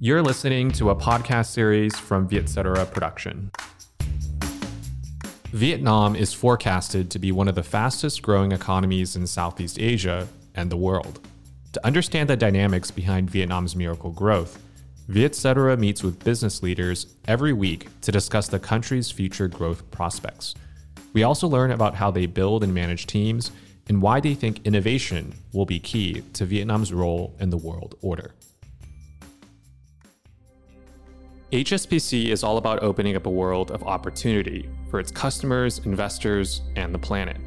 You're listening to a podcast series from Vietcetera Production. Vietnam is forecasted to be one of the fastest growing economies in Southeast Asia and the world. To understand the dynamics behind Vietnam's miracle growth, Vietcetera meets with business leaders every week to discuss the country's future growth prospects. We also learn about how they build and manage teams and why they think innovation will be key to Vietnam's role in the world order. HSBC is all about opening up a world of opportunity for its customers, investors, and the planet.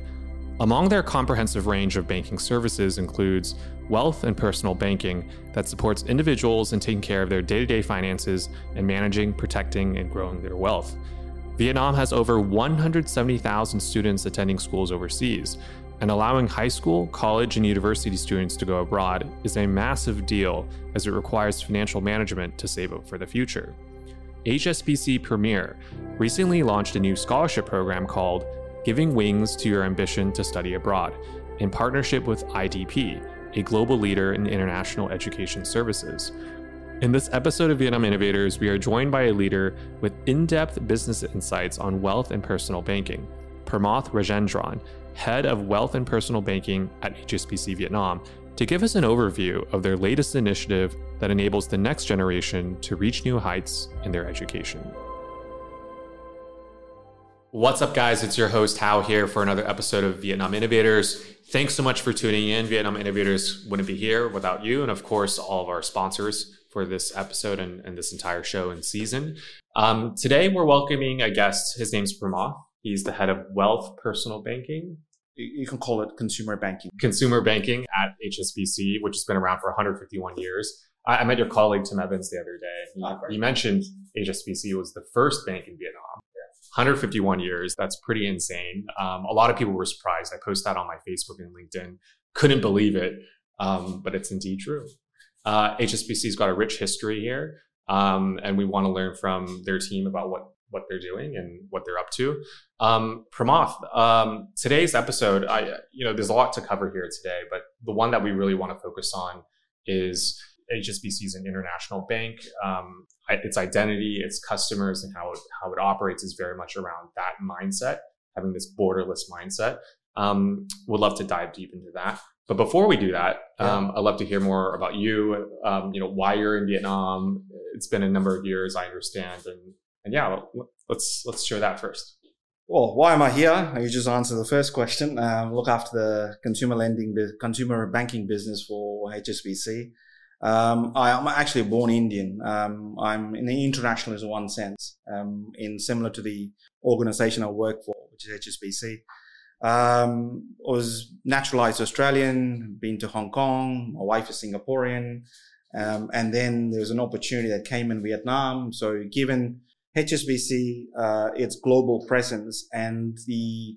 Among their comprehensive range of banking services includes wealth and personal banking that supports individuals in taking care of their day to day finances and managing, protecting, and growing their wealth. Vietnam has over 170,000 students attending schools overseas, and allowing high school, college, and university students to go abroad is a massive deal as it requires financial management to save up for the future. HSBC Premier recently launched a new scholarship program called Giving Wings to Your Ambition to Study Abroad in partnership with IDP, a global leader in international education services. In this episode of Vietnam Innovators, we are joined by a leader with in depth business insights on wealth and personal banking, Pramath Rajendran, head of wealth and personal banking at HSBC Vietnam, to give us an overview of their latest initiative that enables the next generation to reach new heights in their education. What's up, guys? It's your host, Hao, here for another episode of Vietnam Innovators. Thanks so much for tuning in. Vietnam Innovators wouldn't be here without you, and of course, all of our sponsors for this episode and, and this entire show and season. Um, today, we're welcoming a guest. His name's Pramath. He's the head of Wealth Personal Banking you can call it consumer banking. Consumer banking at HSBC, which has been around for 151 years. I, met your colleague Tim Evans the other day. You, oh, you mentioned HSBC was the first bank in Vietnam. 151 years. That's pretty insane. Um, a lot of people were surprised. I posted that on my Facebook and LinkedIn. Couldn't believe it, um, but it's indeed true. Uh, HSBC's got a rich history here, um, and we want to learn from their team about what what they're doing and what they're up to. Um, Pramath, um, today's episode, I you know, there's a lot to cover here today, but the one that we really want to focus on is HSBC is an international bank. Um, its identity, its customers, and how it, how it operates is very much around that mindset, having this borderless mindset. Um, would love to dive deep into that. But before we do that, yeah. um, I'd love to hear more about you. Um, you know, why you're in Vietnam. It's been a number of years, I understand, and and yeah, let's let's share that first. Well, why am I here? You just answer the first question. Um, look after the consumer lending, consumer banking business for HSBC. Um, I, am actually born Indian. Um, I'm in the international in one sense, um, in similar to the organization I work for, which is HSBC. Um, was naturalized Australian, been to Hong Kong. My wife is Singaporean. Um, and then there was an opportunity that came in Vietnam. So given HSBC, uh, its global presence and the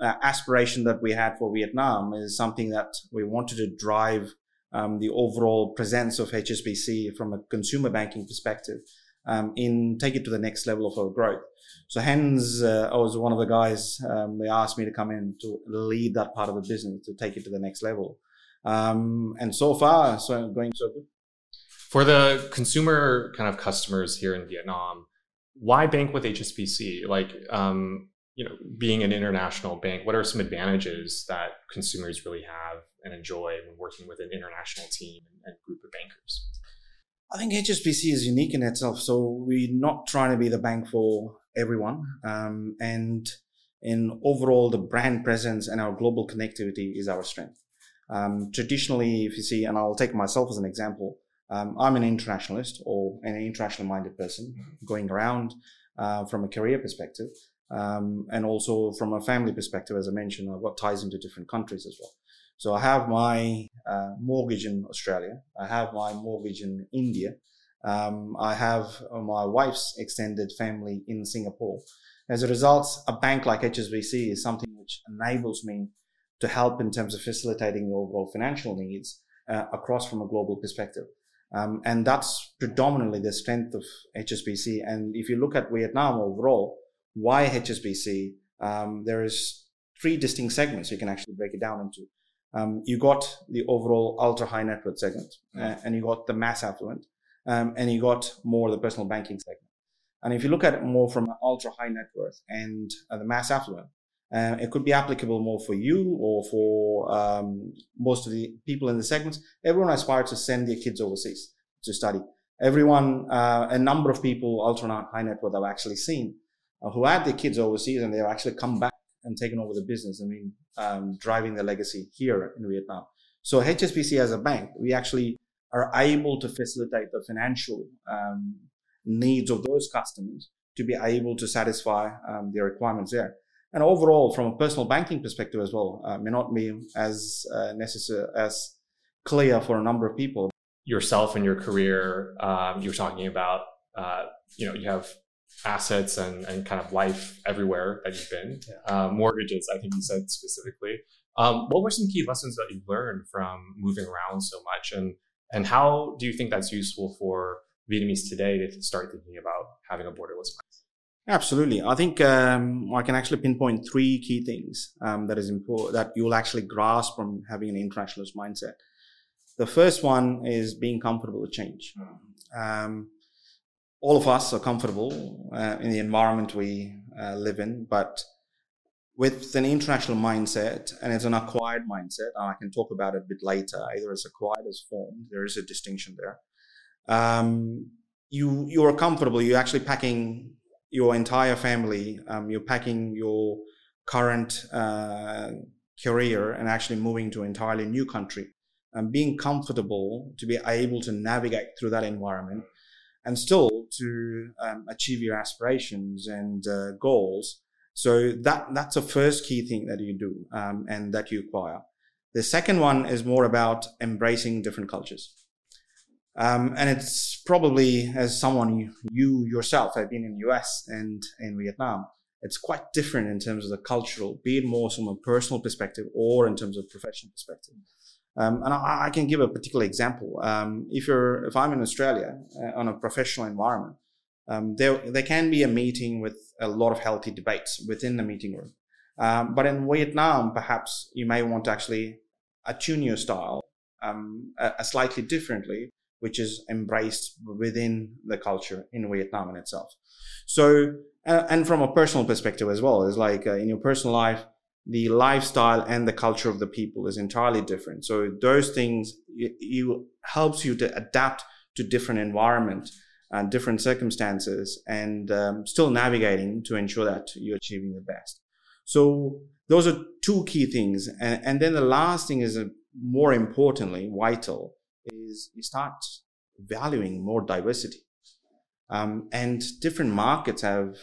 uh, aspiration that we had for Vietnam is something that we wanted to drive um, the overall presence of HSBC from a consumer banking perspective um, in take it to the next level of our growth. So hence, uh, I was one of the guys, um, they asked me to come in to lead that part of the business to take it to the next level. Um, and so far, so going so good. For the consumer kind of customers here in Vietnam, why bank with HSBC? Like, um, you know, being an international bank, what are some advantages that consumers really have and enjoy when working with an international team and group of bankers? I think HSBC is unique in itself. So we're not trying to be the bank for everyone. Um, and in overall, the brand presence and our global connectivity is our strength. Um, traditionally, if you see, and I'll take myself as an example, um, I'm an internationalist or an international minded person going around uh, from a career perspective um, and also from a family perspective. As I mentioned, got ties into different countries as well. So I have my uh, mortgage in Australia. I have my mortgage in India. Um, I have my wife's extended family in Singapore. As a result, a bank like HSBC is something which enables me to help in terms of facilitating the overall financial needs uh, across from a global perspective. Um, and that's predominantly the strength of HSBC. And if you look at Vietnam overall, why HSBC? Um, there is three distinct segments you can actually break it down into. Um, you got the overall ultra high net worth segment, uh, and you got the mass affluent, um, and you got more the personal banking segment. And if you look at it more from an ultra high net worth and uh, the mass affluent, uh, it could be applicable more for you or for um, most of the people in the segments. Everyone aspires to send their kids overseas to study. Everyone, uh, a number of people, ultra high net worth, I've actually seen uh, who had their kids overseas and they've actually come back and taken over the business. I mean, um, driving the legacy here in Vietnam. So HSBC as a bank, we actually are able to facilitate the financial um, needs of those customers to be able to satisfy um, their requirements there. And overall, from a personal banking perspective as well, uh, may not be as uh, necessary as clear for a number of people. Yourself and your career, um, you were talking about, uh, you know, you have assets and, and kind of life everywhere that you've been. Yeah. Uh, mortgages, I think you said specifically. Um, what were some key lessons that you've learned from moving around so much, and and how do you think that's useful for Vietnamese today to start thinking about having a borderless mindset? Absolutely, I think um, I can actually pinpoint three key things um, that is important that you'll actually grasp from having an internationalist mindset. The first one is being comfortable with change. Um, all of us are comfortable uh, in the environment we uh, live in, but with an international mindset and it's an acquired mindset, and I can talk about it a bit later, either as acquired as formed, there is a distinction there. Um, you you are comfortable. You're actually packing your entire family. Um, you're packing your current uh, career and actually moving to an entirely new country. And being comfortable to be able to navigate through that environment and still to um, achieve your aspirations and uh, goals so that that's the first key thing that you do um, and that you acquire. The second one is more about embracing different cultures. Um, and it's probably as someone you, you, yourself have been in the US and in Vietnam, it's quite different in terms of the cultural, be it more from a personal perspective or in terms of professional perspective. Um, and I, I, can give a particular example. Um, if you're, if I'm in Australia uh, on a professional environment, um, there, there can be a meeting with a lot of healthy debates within the meeting room. Um, but in Vietnam, perhaps you may want to actually attune your style um, a, a slightly differently, which is embraced within the culture in Vietnam in itself. So, uh, and from a personal perspective as well, is like uh, in your personal life, the lifestyle and the culture of the people is entirely different. So those things you, helps you to adapt to different environment and different circumstances and um, still navigating to ensure that you're achieving the best. So those are two key things. And, and then the last thing is uh, more importantly, vital is you start valuing more diversity. Um, and different markets have,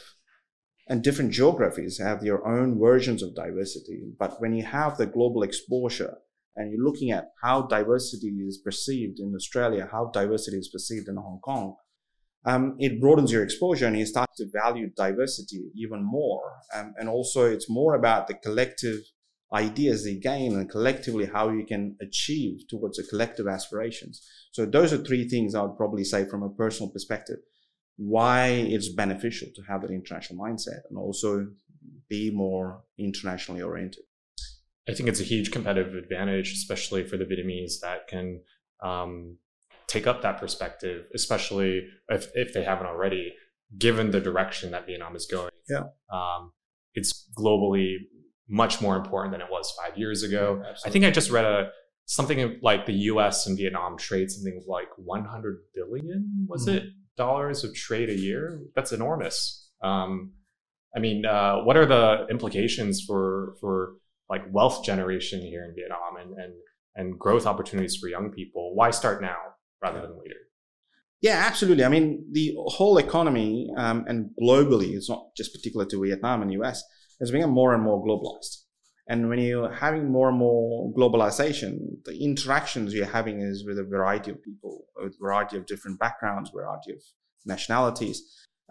and different geographies have their own versions of diversity. But when you have the global exposure and you're looking at how diversity is perceived in Australia, how diversity is perceived in Hong Kong, um, it broadens your exposure and you start to value diversity even more. Um, and also, it's more about the collective ideas they gain and collectively how you can achieve towards the collective aspirations. So, those are three things I would probably say from a personal perspective why it's beneficial to have an international mindset and also be more internationally oriented. I think it's a huge competitive advantage, especially for the Vietnamese that can um, take up that perspective, especially if, if they haven't already, given the direction that Vietnam is going. Yeah. Um, it's globally much more important than it was five years ago. Yeah, I think I just read a something like the U.S. and Vietnam trade something like 100 billion was mm. it dollars of trade a year? That's enormous. Um, I mean, uh, what are the implications for for like wealth generation here in Vietnam and and and growth opportunities for young people? Why start now? rather than later. Yeah, absolutely. I mean, the whole economy um, and globally, it's not just particular to Vietnam and US, is becoming more and more globalized. And when you're having more and more globalization, the interactions you're having is with a variety of people, with a variety of different backgrounds, variety of nationalities.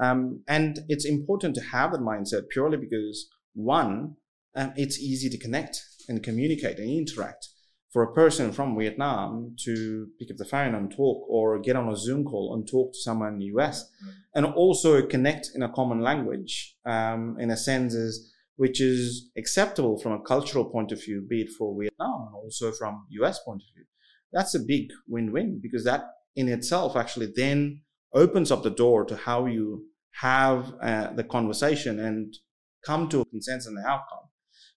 Um, and it's important to have that mindset purely because one, um, it's easy to connect and communicate and interact for a person from Vietnam to pick up the phone and talk or get on a Zoom call and talk to someone in the US mm-hmm. and also connect in a common language um, in a sense is, which is acceptable from a cultural point of view, be it for Vietnam and also from US point of view. That's a big win-win because that in itself actually then opens up the door to how you have uh, the conversation and come to a consensus on the outcome.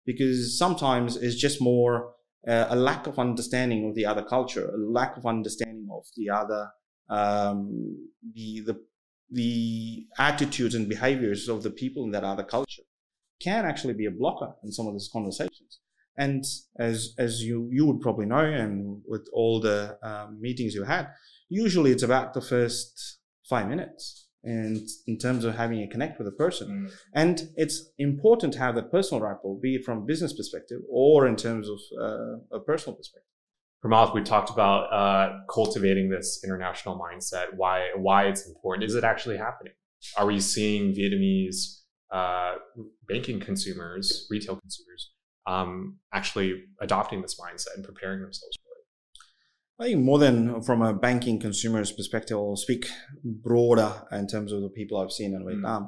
Because sometimes it's just more uh, a lack of understanding of the other culture, a lack of understanding of the other, um, the, the, the attitudes and behaviors of the people in that other culture can actually be a blocker in some of these conversations. And as as you you would probably know, and with all the um, meetings you had, usually it's about the first five minutes and in terms of having a connect with a person. Mm. And it's important to have that personal rapport, be it from a business perspective or in terms of uh, a personal perspective. Pramath, we talked about uh, cultivating this international mindset. Why why it's important? Is it actually happening? Are we seeing Vietnamese uh, banking consumers, retail consumers, um, actually adopting this mindset and preparing themselves for it? I think more than from a banking consumer's perspective, I'll speak broader in terms of the people I've seen in mm. Vietnam.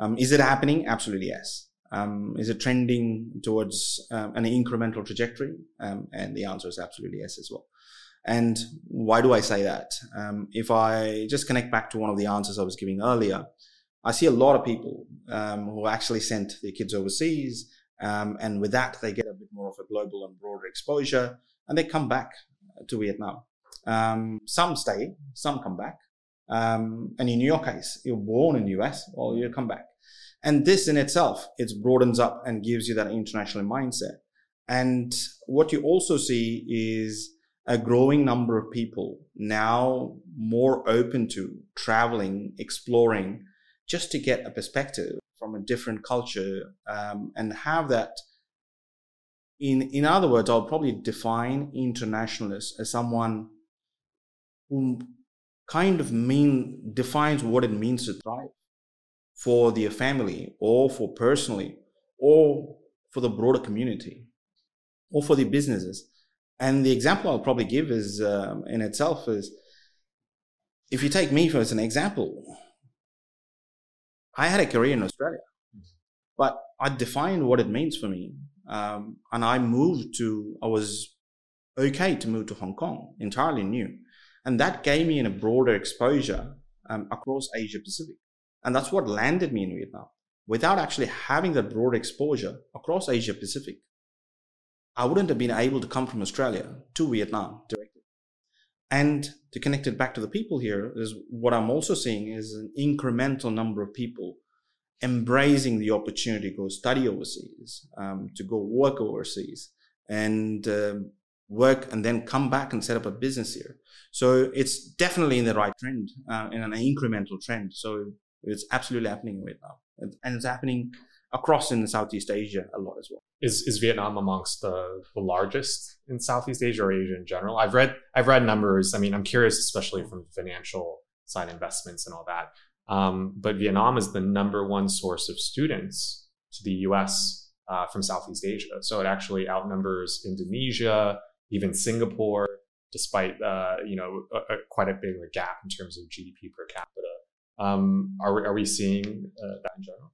Mm. Um, is it happening? Absolutely yes. Um, is it trending towards um, an incremental trajectory? Um, and the answer is absolutely yes as well. And why do I say that? Um, if I just connect back to one of the answers I was giving earlier, I see a lot of people um, who actually sent their kids overseas, um, and with that, they get a bit more of a global and broader exposure, and they come back to Vietnam. Um, some stay, some come back, um, and in your case, you're born in the US, or you come back. And this in itself, it broadens up and gives you that international mindset. And what you also see is a growing number of people now more open to traveling, exploring, just to get a perspective from a different culture um, and have that. In in other words, I'll probably define internationalist as someone who kind of mean defines what it means to thrive for their family or for personally or for the broader community or for the businesses. And the example I'll probably give is um, in itself is if you take me as an example, I had a career in Australia, but I defined what it means for me. Um, and I moved to, I was okay to move to Hong Kong, entirely new. And that gave me a broader exposure um, across Asia Pacific. And that's what landed me in Vietnam. Without actually having that broad exposure across Asia Pacific, I wouldn't have been able to come from Australia to Vietnam directly. And to connect it back to the people here is what I'm also seeing is an incremental number of people embracing the opportunity to go study overseas, um, to go work overseas, and uh, work and then come back and set up a business here. So it's definitely in the right trend, uh, in an incremental trend. So it's absolutely happening right now, and it's happening across in Southeast Asia a lot as well. Is is Vietnam amongst the, the largest in Southeast Asia or Asia in general? I've read I've read numbers. I mean, I'm curious, especially from financial side investments and all that. Um, but Vietnam is the number one source of students to the U.S. Uh, from Southeast Asia. So it actually outnumbers Indonesia, even Singapore, despite uh, you know a, a, quite a big gap in terms of GDP per capita. Um, are we, are we seeing uh, that in general?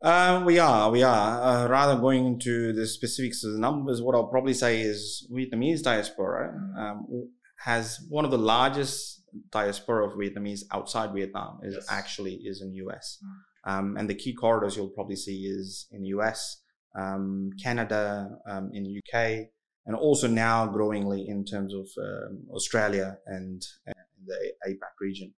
Uh, we are, we are. Uh, rather going into the specifics of the numbers, what I'll probably say is Vietnamese diaspora um, has one of the largest diaspora of Vietnamese outside Vietnam is yes. actually is in US. Mm. Um, and the key corridors you'll probably see is in US, um, Canada, um, in UK, and also now growingly in terms of um, Australia and, and, the APAC region.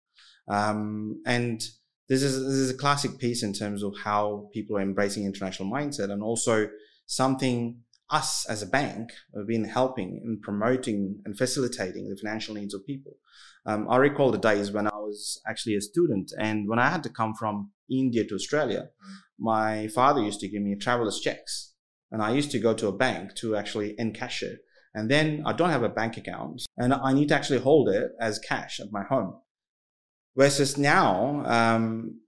Um, and this is this is a classic piece in terms of how people are embracing international mindset and also something us as a bank have been helping in promoting and facilitating the financial needs of people. Um, I recall the days when I was actually a student and when I had to come from India to Australia, my father used to give me traveler's checks and I used to go to a bank to actually encash it. And then I don't have a bank account and I need to actually hold it as cash at my home. Versus now, um,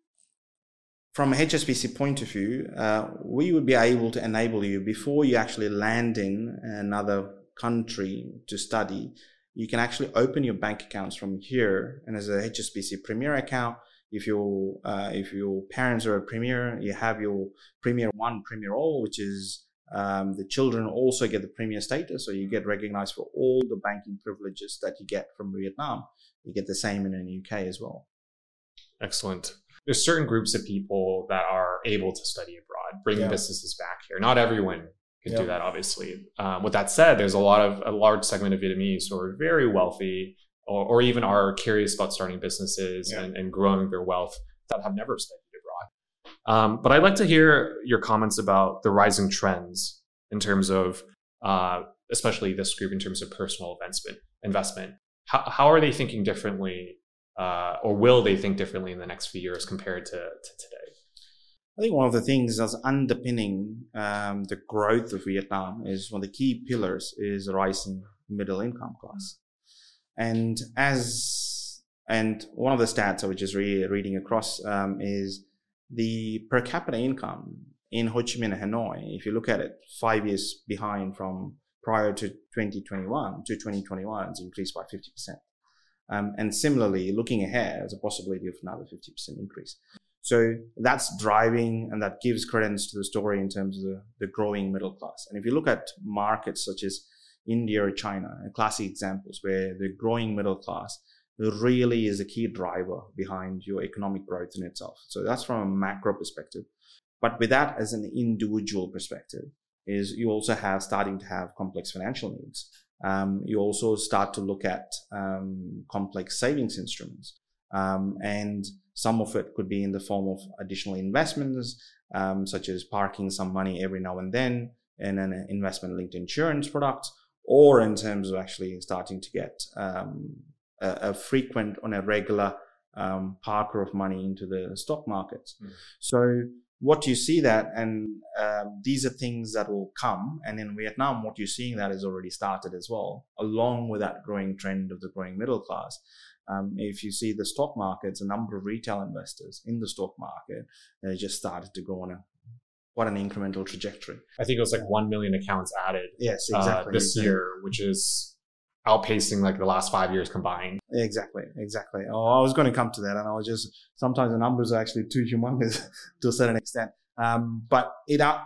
from a HSBC point of view, uh, we would be able to enable you before you actually land in another country to study. You can actually open your bank accounts from here, and as a HSBC Premier account, if your uh, if your parents are a Premier, you have your Premier One, Premier All, which is um, the children also get the Premier status, so you get recognized for all the banking privileges that you get from Vietnam you get the same in the UK as well. Excellent. There's certain groups of people that are able to study abroad, bring yeah. businesses back here. Not everyone can do that, obviously. Um, with that said, there's a lot of a large segment of Vietnamese who are very wealthy, or, or even are curious about starting businesses and, and growing their wealth that have never studied. Um, but I'd like to hear your comments about the rising trends in terms of, uh, especially this group in terms of personal investment. How, how are they thinking differently, uh, or will they think differently in the next few years compared to, to today? I think one of the things that's underpinning um, the growth of Vietnam is one of the key pillars is rising middle income class. And as and one of the stats I was just re- reading across um, is the per capita income in Ho Chi Minh and Hanoi. If you look at it, five years behind from prior to 2021 to 2021, it's increased by 50%. Um, and similarly, looking ahead, there's a possibility of another 50% increase. So that's driving and that gives credence to the story in terms of the, the growing middle class. And if you look at markets such as India or China, classic examples where the growing middle class really is a key driver behind your economic growth in itself. So that's from a macro perspective. But with that as an individual perspective, is you also have starting to have complex financial needs. Um, you also start to look at um, complex savings instruments. Um, and some of it could be in the form of additional investments, um, such as parking some money every now and then in an investment linked insurance product, or in terms of actually starting to get um, a, a, frequent on a regular um, parker of money into the stock markets. Mm. So what you see that, and um, these are things that will come. And in Vietnam, what you're seeing that has already started as well, along with that growing trend of the growing middle class. Um, if you see the stock markets, a number of retail investors in the stock market, they just started to go on a what an incremental trajectory. I think it was like 1 million accounts added. Yes, uh, exactly. Uh, this year, which is outpacing like the last five years combined. Exactly, exactly. Oh, I was going to come to that, and I was just sometimes the numbers are actually too humongous to a certain extent. Um, but it uh,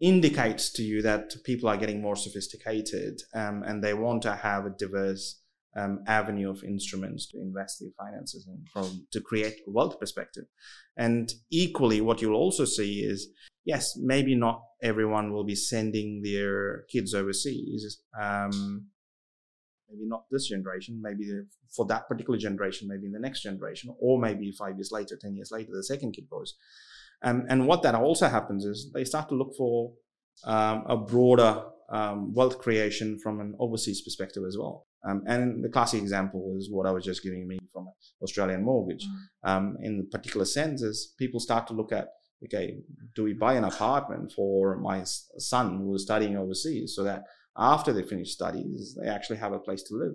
indicates to you that people are getting more sophisticated, um, and they want to have a diverse um, avenue of instruments to invest their finances and from to create a wealth perspective. And equally, what you'll also see is yes, maybe not everyone will be sending their kids overseas. Um, maybe not this generation, maybe for that particular generation, maybe in the next generation, or maybe five years later, 10 years later, the second kid goes. Um, and what that also happens is they start to look for um, a broader um, wealth creation from an overseas perspective as well. Um, and the classic example is what I was just giving me from an Australian mortgage. Mm. Um, in the particular sense, is people start to look at, okay, do we buy an apartment for my son who is studying overseas so that after they finish studies, they actually have a place to live.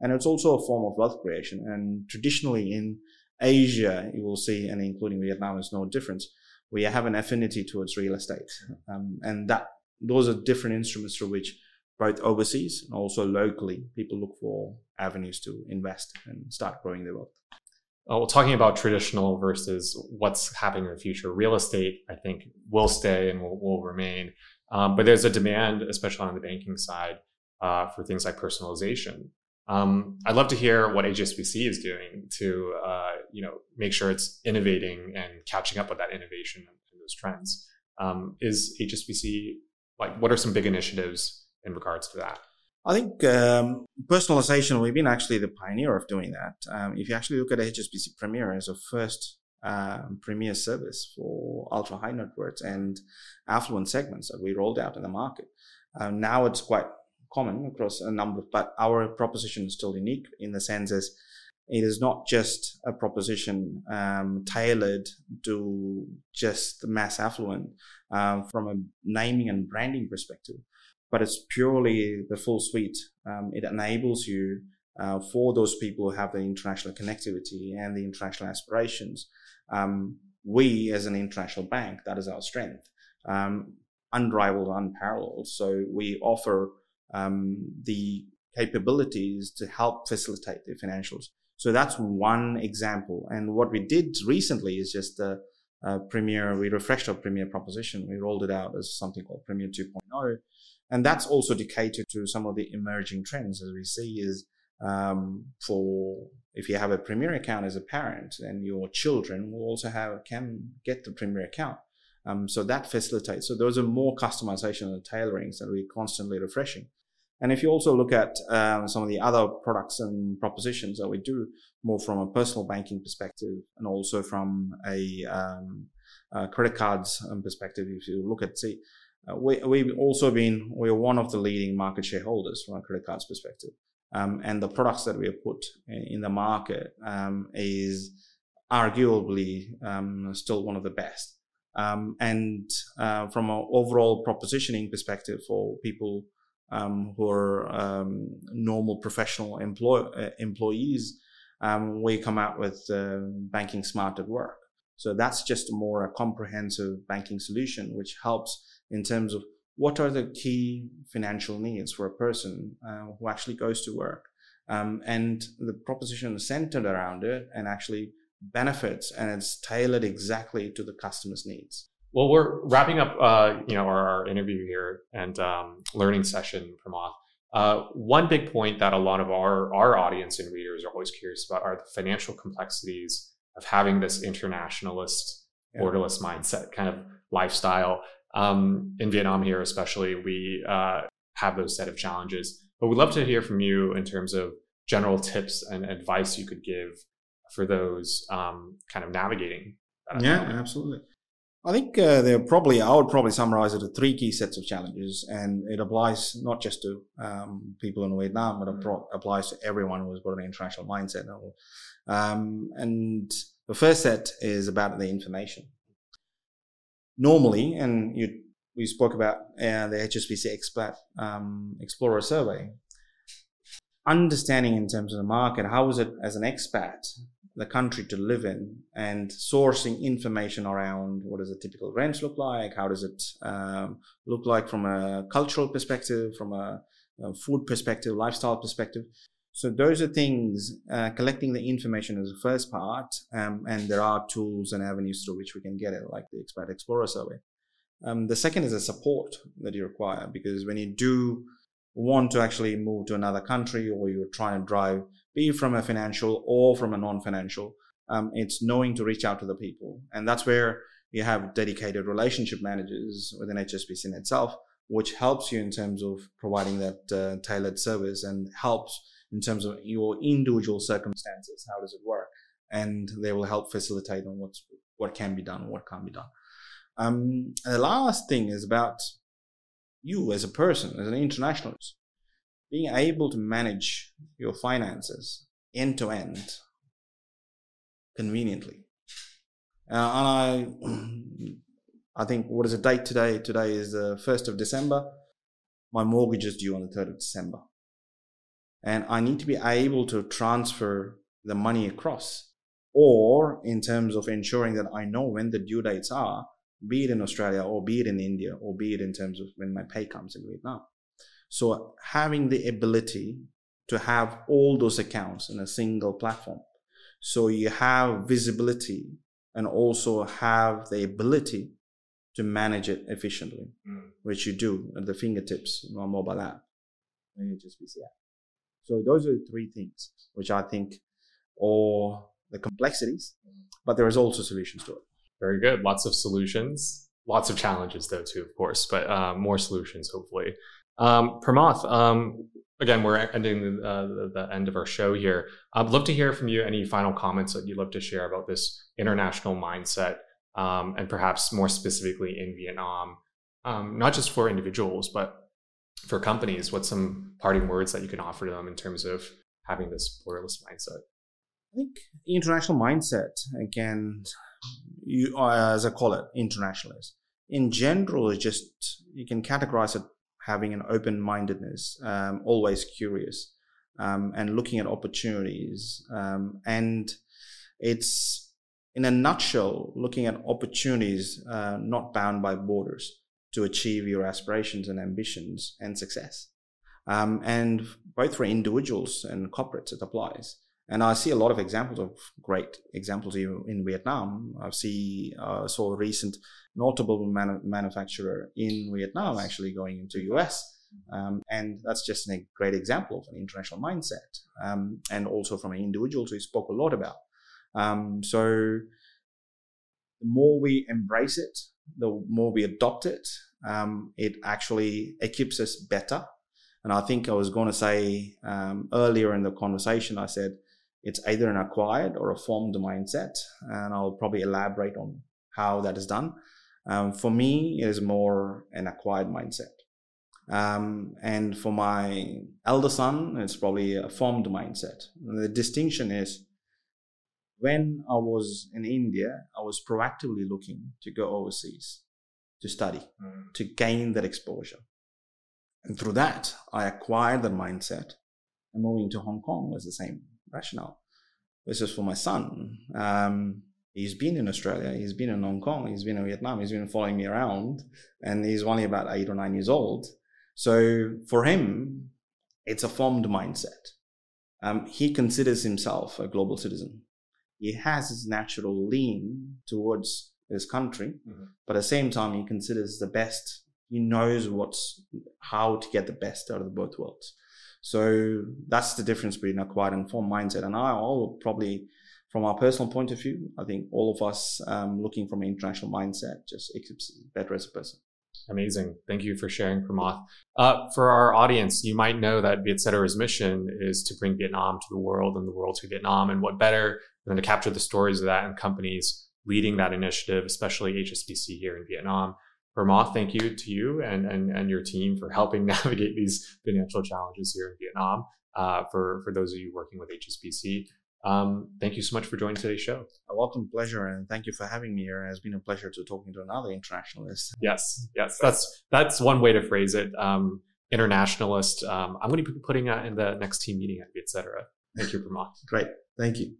And it's also a form of wealth creation. And traditionally in Asia, you will see, and including Vietnam is no difference, we have an affinity towards real estate. Um, and that those are different instruments through which both overseas and also locally people look for avenues to invest and start growing their wealth. Uh, well, talking about traditional versus what's happening in the future, real estate, I think, will stay and will, will remain. Um, but there's a demand, especially on the banking side, uh, for things like personalization. Um, I'd love to hear what HSBC is doing to, uh, you know, make sure it's innovating and catching up with that innovation and those trends. Um, is HSBC like what are some big initiatives in regards to that? I think um, personalization, we've been actually the pioneer of doing that. Um, if you actually look at HSBC Premier as a first um, premier service for ultra high net worth and affluent segments that we rolled out in the market. Um, now it's quite common across a number, but our proposition is still unique in the sense as it is not just a proposition um, tailored to just the mass affluent um, from a naming and branding perspective, but it's purely the full suite. Um, it enables you uh, for those people who have the international connectivity and the international aspirations um, we, as an international bank, that is our strength, um, unrivaled, unparalleled. So we offer um, the capabilities to help facilitate the financials. So that's one example. And what we did recently is just the uh, Premier, we refreshed our Premier proposition. We rolled it out as something called Premier 2.0. And that's also to cater to some of the emerging trends as we see is Um, for if you have a Premier account as a parent, then your children will also have can get the Premier account. Um, so that facilitates. So those are more customization and tailorings that we're constantly refreshing. And if you also look at um, some of the other products and propositions that we do, more from a personal banking perspective, and also from a, um, a credit cards um, perspective, if you look at see, uh, we, we've also been we're one of the leading market shareholders from a credit cards perspective, um, and the products that we have put in the market um, is arguably um, still one of the best. and uh, from an overall propositioning perspective for people um, who are um, normal professional employ- uh, employees, um, we come out with uh, banking smart at work. So that's just more a comprehensive banking solution, which helps in terms of what are the key financial needs for a person uh, who actually goes to work. Um, and the proposition is centered around it and actually benefits and it's tailored exactly to the customer's needs. Well, we're wrapping up, uh, you know, our, our, interview here and um, learning session from off. Uh, one big point that a lot of our our audience and readers are always curious about are the financial complexities of having this internationalist, yeah. borderless mindset kind of lifestyle. Um, in Vietnam here, especially, we uh, have those set of challenges. But we'd love to hear from you in terms of general tips and advice you could give for those um, kind of navigating. yeah, absolutely. I think uh, there probably I would probably summarize it as three key sets of challenges, and it applies not just to um, people in Vietnam, but it mm. applies to everyone who's got an international mindset. Um, and the first set is about the information. Normally, and you, we spoke about uh, the HSBC Expat um, Explorer survey. Understanding in terms of the market, how is it as an expat the country to live in and sourcing information around what does a typical rent look like how does it um, look like from a cultural perspective from a, a, food perspective lifestyle perspective so those are things uh, collecting the information is the first part um, and there are tools and avenues through which we can get it like the expat explorer survey um, the second is the support that you require because when you do want to actually move to another country or you're trying to drive be from a financial or from a non-financial. Um, it's knowing to reach out to the people, and that's where you have dedicated relationship managers within HSBC in itself, which helps you in terms of providing that uh, tailored service and helps in terms of your individual circumstances. How does it work? And they will help facilitate on what's what can be done, and what can't be done. Um, the last thing is about you as a person, as an internationalist being able to manage your finances end to end conveniently. Uh, and I, I think what is the date today? Today is the first of December. My mortgage is due on the third of December, and I need to be able to transfer the money across, or in terms of ensuring that I know when the due dates are, be it in Australia or be it in India or be it in terms of when my pay comes in Vietnam. So having the ability to have all those accounts in a single platform. So you have visibility and also have the ability to manage it efficiently, mm. which you do at the fingertips on mobile app, HSBC app. So those are the three things which I think are the complexities, but there is also solutions to it. Very good. Lots of solutions. Lots of challenges though too, of course, but uh, more solutions hopefully. Um, Pramath, um, again, we're ending the, uh, the, end of our show here. I'd love to hear from you any final comments that you'd love to share about this international mindset, um, and perhaps more specifically in Vietnam, um, not just for individuals, but for companies. What's some parting words that you can offer them in terms of having this borderless mindset? I think international mindset, again, you, uh, as I call it, internationalist. In general, it's just you can categorize it having an open mindedness, um, always curious, um, and looking at opportunities. Um, and it's, in a nutshell, looking at opportunities uh, not bound by borders to achieve your aspirations and ambitions and success. Um, and both for individuals and corporates, it applies. And I see a lot of examples of great examples in Vietnam. I see uh, saw a recent notable manu- manufacturer in Vietnam actually going into US Um, and that's just a great example of an international mindset. Um, and also from individuals we spoke a lot about. Um, so the more we embrace it, the more we adopt it, um, it actually equips us better. And I think I was going to say um, earlier in the conversation, I said it's either an acquired or a formed mindset. And I'll probably elaborate on how that is done. Um, for me, it is more an acquired mindset. Um, and for my elder son, it's probably a formed mindset. And the distinction is when I was in India, I was proactively looking to go overseas to study, mm. to gain that exposure. And through that, I acquired that mindset. And moving to Hong Kong was the same rationale. This is for my son. Um, he's been in Australia, he's been in Hong Kong, he's been in Vietnam, he's been following me around, and he's only about eight or nine years old. So for him, it's a formed mindset. Um, he considers himself a global citizen. He has his natural lean towards his country, mm-hmm. but at the same time, he considers the best. He knows what's how to get the best out of both worlds. So that's the difference between acquired and formed mindset. And I will probably, from our personal point of view, I think all of us um, looking from an international mindset just equips better as a person. Amazing. Thank you for sharing, Pramath. Uh, for our audience, you might know that Vietcetera's mission is to bring Vietnam to the world and the world to Vietnam. And what better than to capture the stories of that and companies leading that initiative, especially HSBC here in Vietnam. Pramath, thank you to you and, and, and your team for helping navigate these financial challenges here in Vietnam. Uh, for, for those of you working with HSBC, um, thank you so much for joining today's show. A welcome pleasure, and thank you for having me here. It has been a pleasure to talking to another internationalist. Yes, yes, that's that's one way to phrase it. Um, internationalist. Um, I'm going to be putting that in the next team meeting at Vietcetera. Thank you, Pramath. Great, thank you.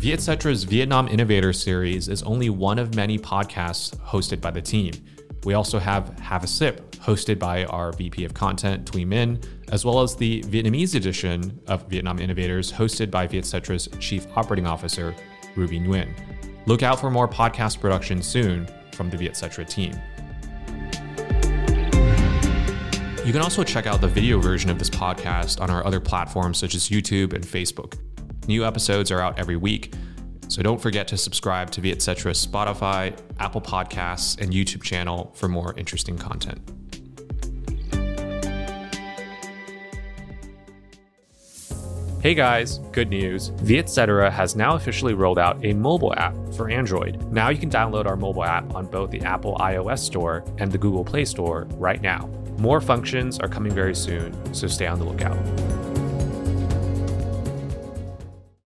Vietcetera's Vietnam Innovator Series is only one of many podcasts hosted by the team. We also have Have a Sip, hosted by our VP of Content, Thuy Minh, as well as the Vietnamese edition of Vietnam Innovators, hosted by Vietcetera's Chief Operating Officer, Ruby Nguyen. Look out for more podcast production soon from the Vietcetera team. You can also check out the video version of this podcast on our other platforms such as YouTube and Facebook. New episodes are out every week, so don't forget to subscribe to Vietcetera's Spotify, Apple Podcasts, and YouTube channel for more interesting content. Hey guys, good news. The Vietcetera has now officially rolled out a mobile app for Android. Now you can download our mobile app on both the Apple iOS Store and the Google Play Store right now. More functions are coming very soon, so stay on the lookout.